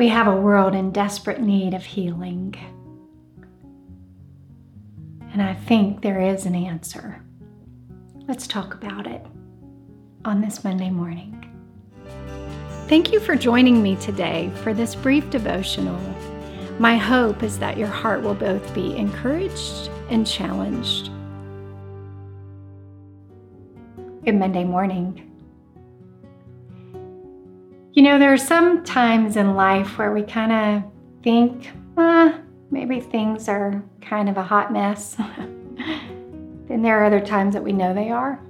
We have a world in desperate need of healing. And I think there is an answer. Let's talk about it on this Monday morning. Thank you for joining me today for this brief devotional. My hope is that your heart will both be encouraged and challenged. Good Monday morning. You know, there are some times in life where we kind of think, ah, maybe things are kind of a hot mess. then there are other times that we know they are.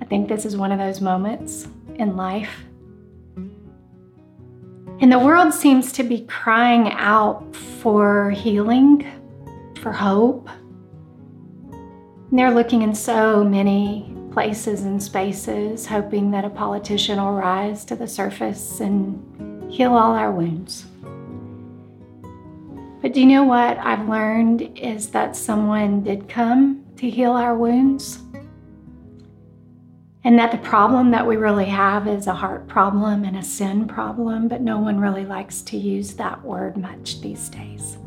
I think this is one of those moments in life. And the world seems to be crying out for healing, for hope. And they're looking in so many places and spaces, hoping that a politician will rise to the surface and heal all our wounds. But do you know what I've learned is that someone did come to heal our wounds? And that the problem that we really have is a heart problem and a sin problem, but no one really likes to use that word much these days.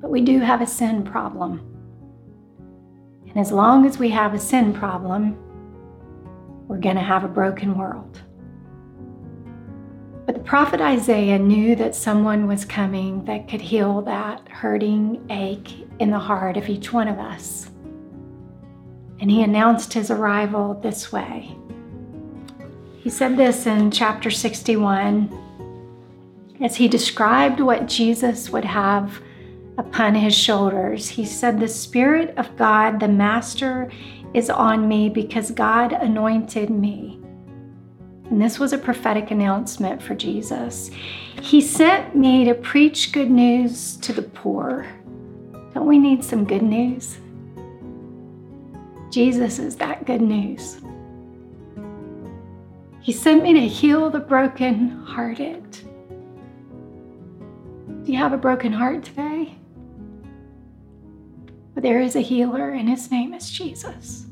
But we do have a sin problem. And as long as we have a sin problem, we're going to have a broken world. But the prophet Isaiah knew that someone was coming that could heal that hurting ache in the heart of each one of us. And he announced his arrival this way. He said this in chapter 61 as he described what Jesus would have upon his shoulders. He said, The Spirit of God, the Master, is on me because God anointed me and this was a prophetic announcement for Jesus. He sent me to preach good news to the poor. Don't we need some good news? Jesus is that good news. He sent me to heal the broken-hearted. Do you have a broken heart today? But there is a healer, and his name is Jesus.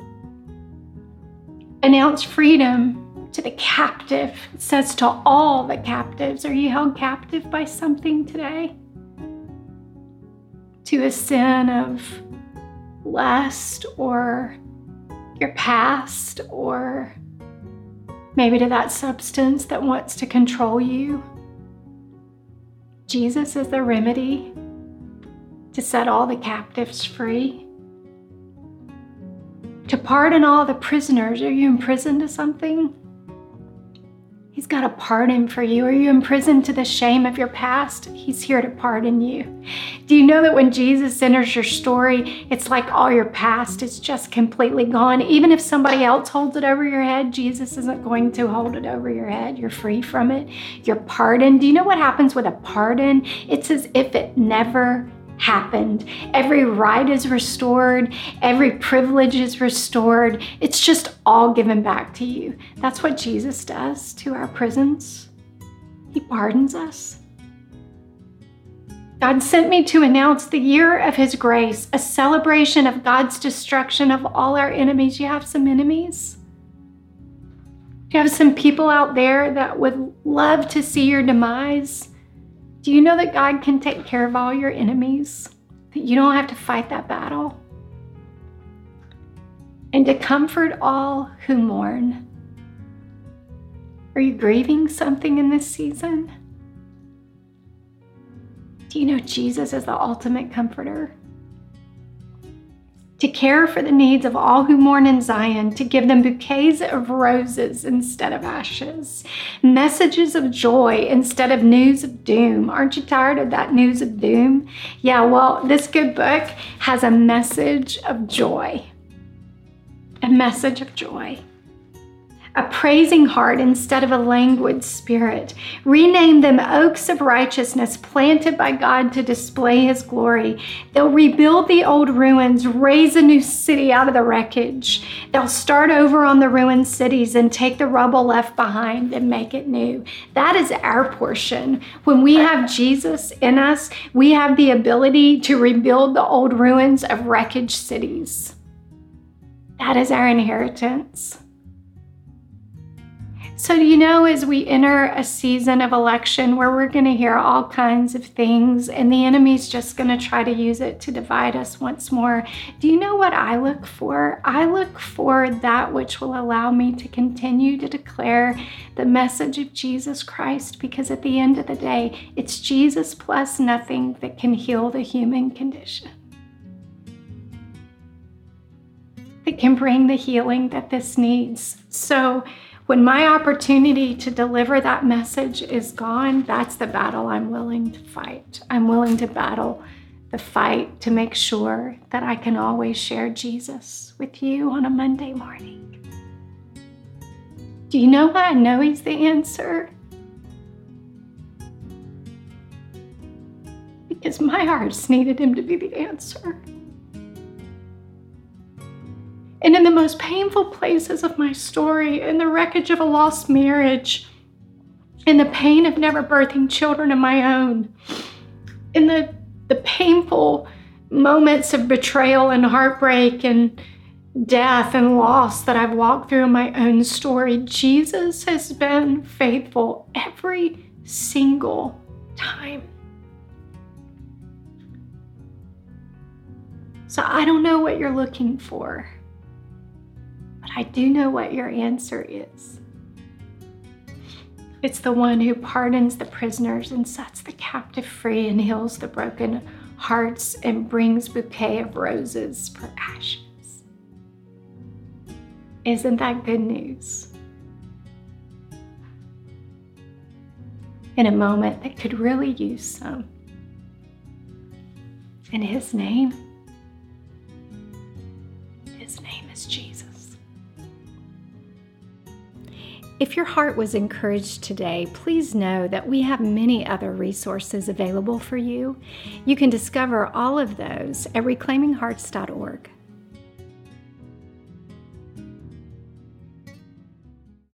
Announce freedom to the captive. It says to all the captives, Are you held captive by something today? To a sin of lust or your past or maybe to that substance that wants to control you. Jesus is the remedy to set all the captives free. To pardon all the prisoners. Are you imprisoned to something? He's got a pardon for you. Are you imprisoned to the shame of your past? He's here to pardon you. Do you know that when Jesus enters your story, it's like all your past is just completely gone? Even if somebody else holds it over your head, Jesus isn't going to hold it over your head. You're free from it. You're pardoned. Do you know what happens with a pardon? It's as if it never happened. Every right is restored, every privilege is restored. It's just all given back to you. That's what Jesus does to our prisons. He pardons us. God sent me to announce the year of His grace, a celebration of God's destruction of all our enemies. You have some enemies? You have some people out there that would love to see your demise? Do you know that God can take care of all your enemies? That you don't have to fight that battle? And to comfort all who mourn. Are you grieving something in this season? Do you know Jesus is the ultimate comforter? To care for the needs of all who mourn in Zion, to give them bouquets of roses instead of ashes, messages of joy instead of news of doom. Aren't you tired of that news of doom? Yeah, well, this good book has a message of joy. A message of joy a praising heart instead of a languid spirit. Rename them oaks of righteousness planted by God to display his glory. They'll rebuild the old ruins, raise a new city out of the wreckage. They'll start over on the ruined cities and take the rubble left behind and make it new. That is our portion. When we have Jesus in us, we have the ability to rebuild the old ruins of wreckage cities. That is our inheritance. So, you know, as we enter a season of election where we're going to hear all kinds of things and the enemy's just going to try to use it to divide us once more, do you know what I look for? I look for that which will allow me to continue to declare the message of Jesus Christ because at the end of the day, it's Jesus plus nothing that can heal the human condition. That can bring the healing that this needs. So, when my opportunity to deliver that message is gone, that's the battle I'm willing to fight. I'm willing to battle the fight to make sure that I can always share Jesus with you on a Monday morning. Do you know why I know He's the answer? Because my hearts needed Him to be the answer. And in the most painful places of my story, in the wreckage of a lost marriage, in the pain of never birthing children of my own, in the, the painful moments of betrayal and heartbreak and death and loss that I've walked through in my own story, Jesus has been faithful every single time. So I don't know what you're looking for. I do know what your answer is. It's the one who pardons the prisoners and sets the captive free and heals the broken hearts and brings bouquet of roses for ashes. Isn't that good news? In a moment that could really use some. In his name, If your heart was encouraged today, please know that we have many other resources available for you. You can discover all of those at reclaiminghearts.org.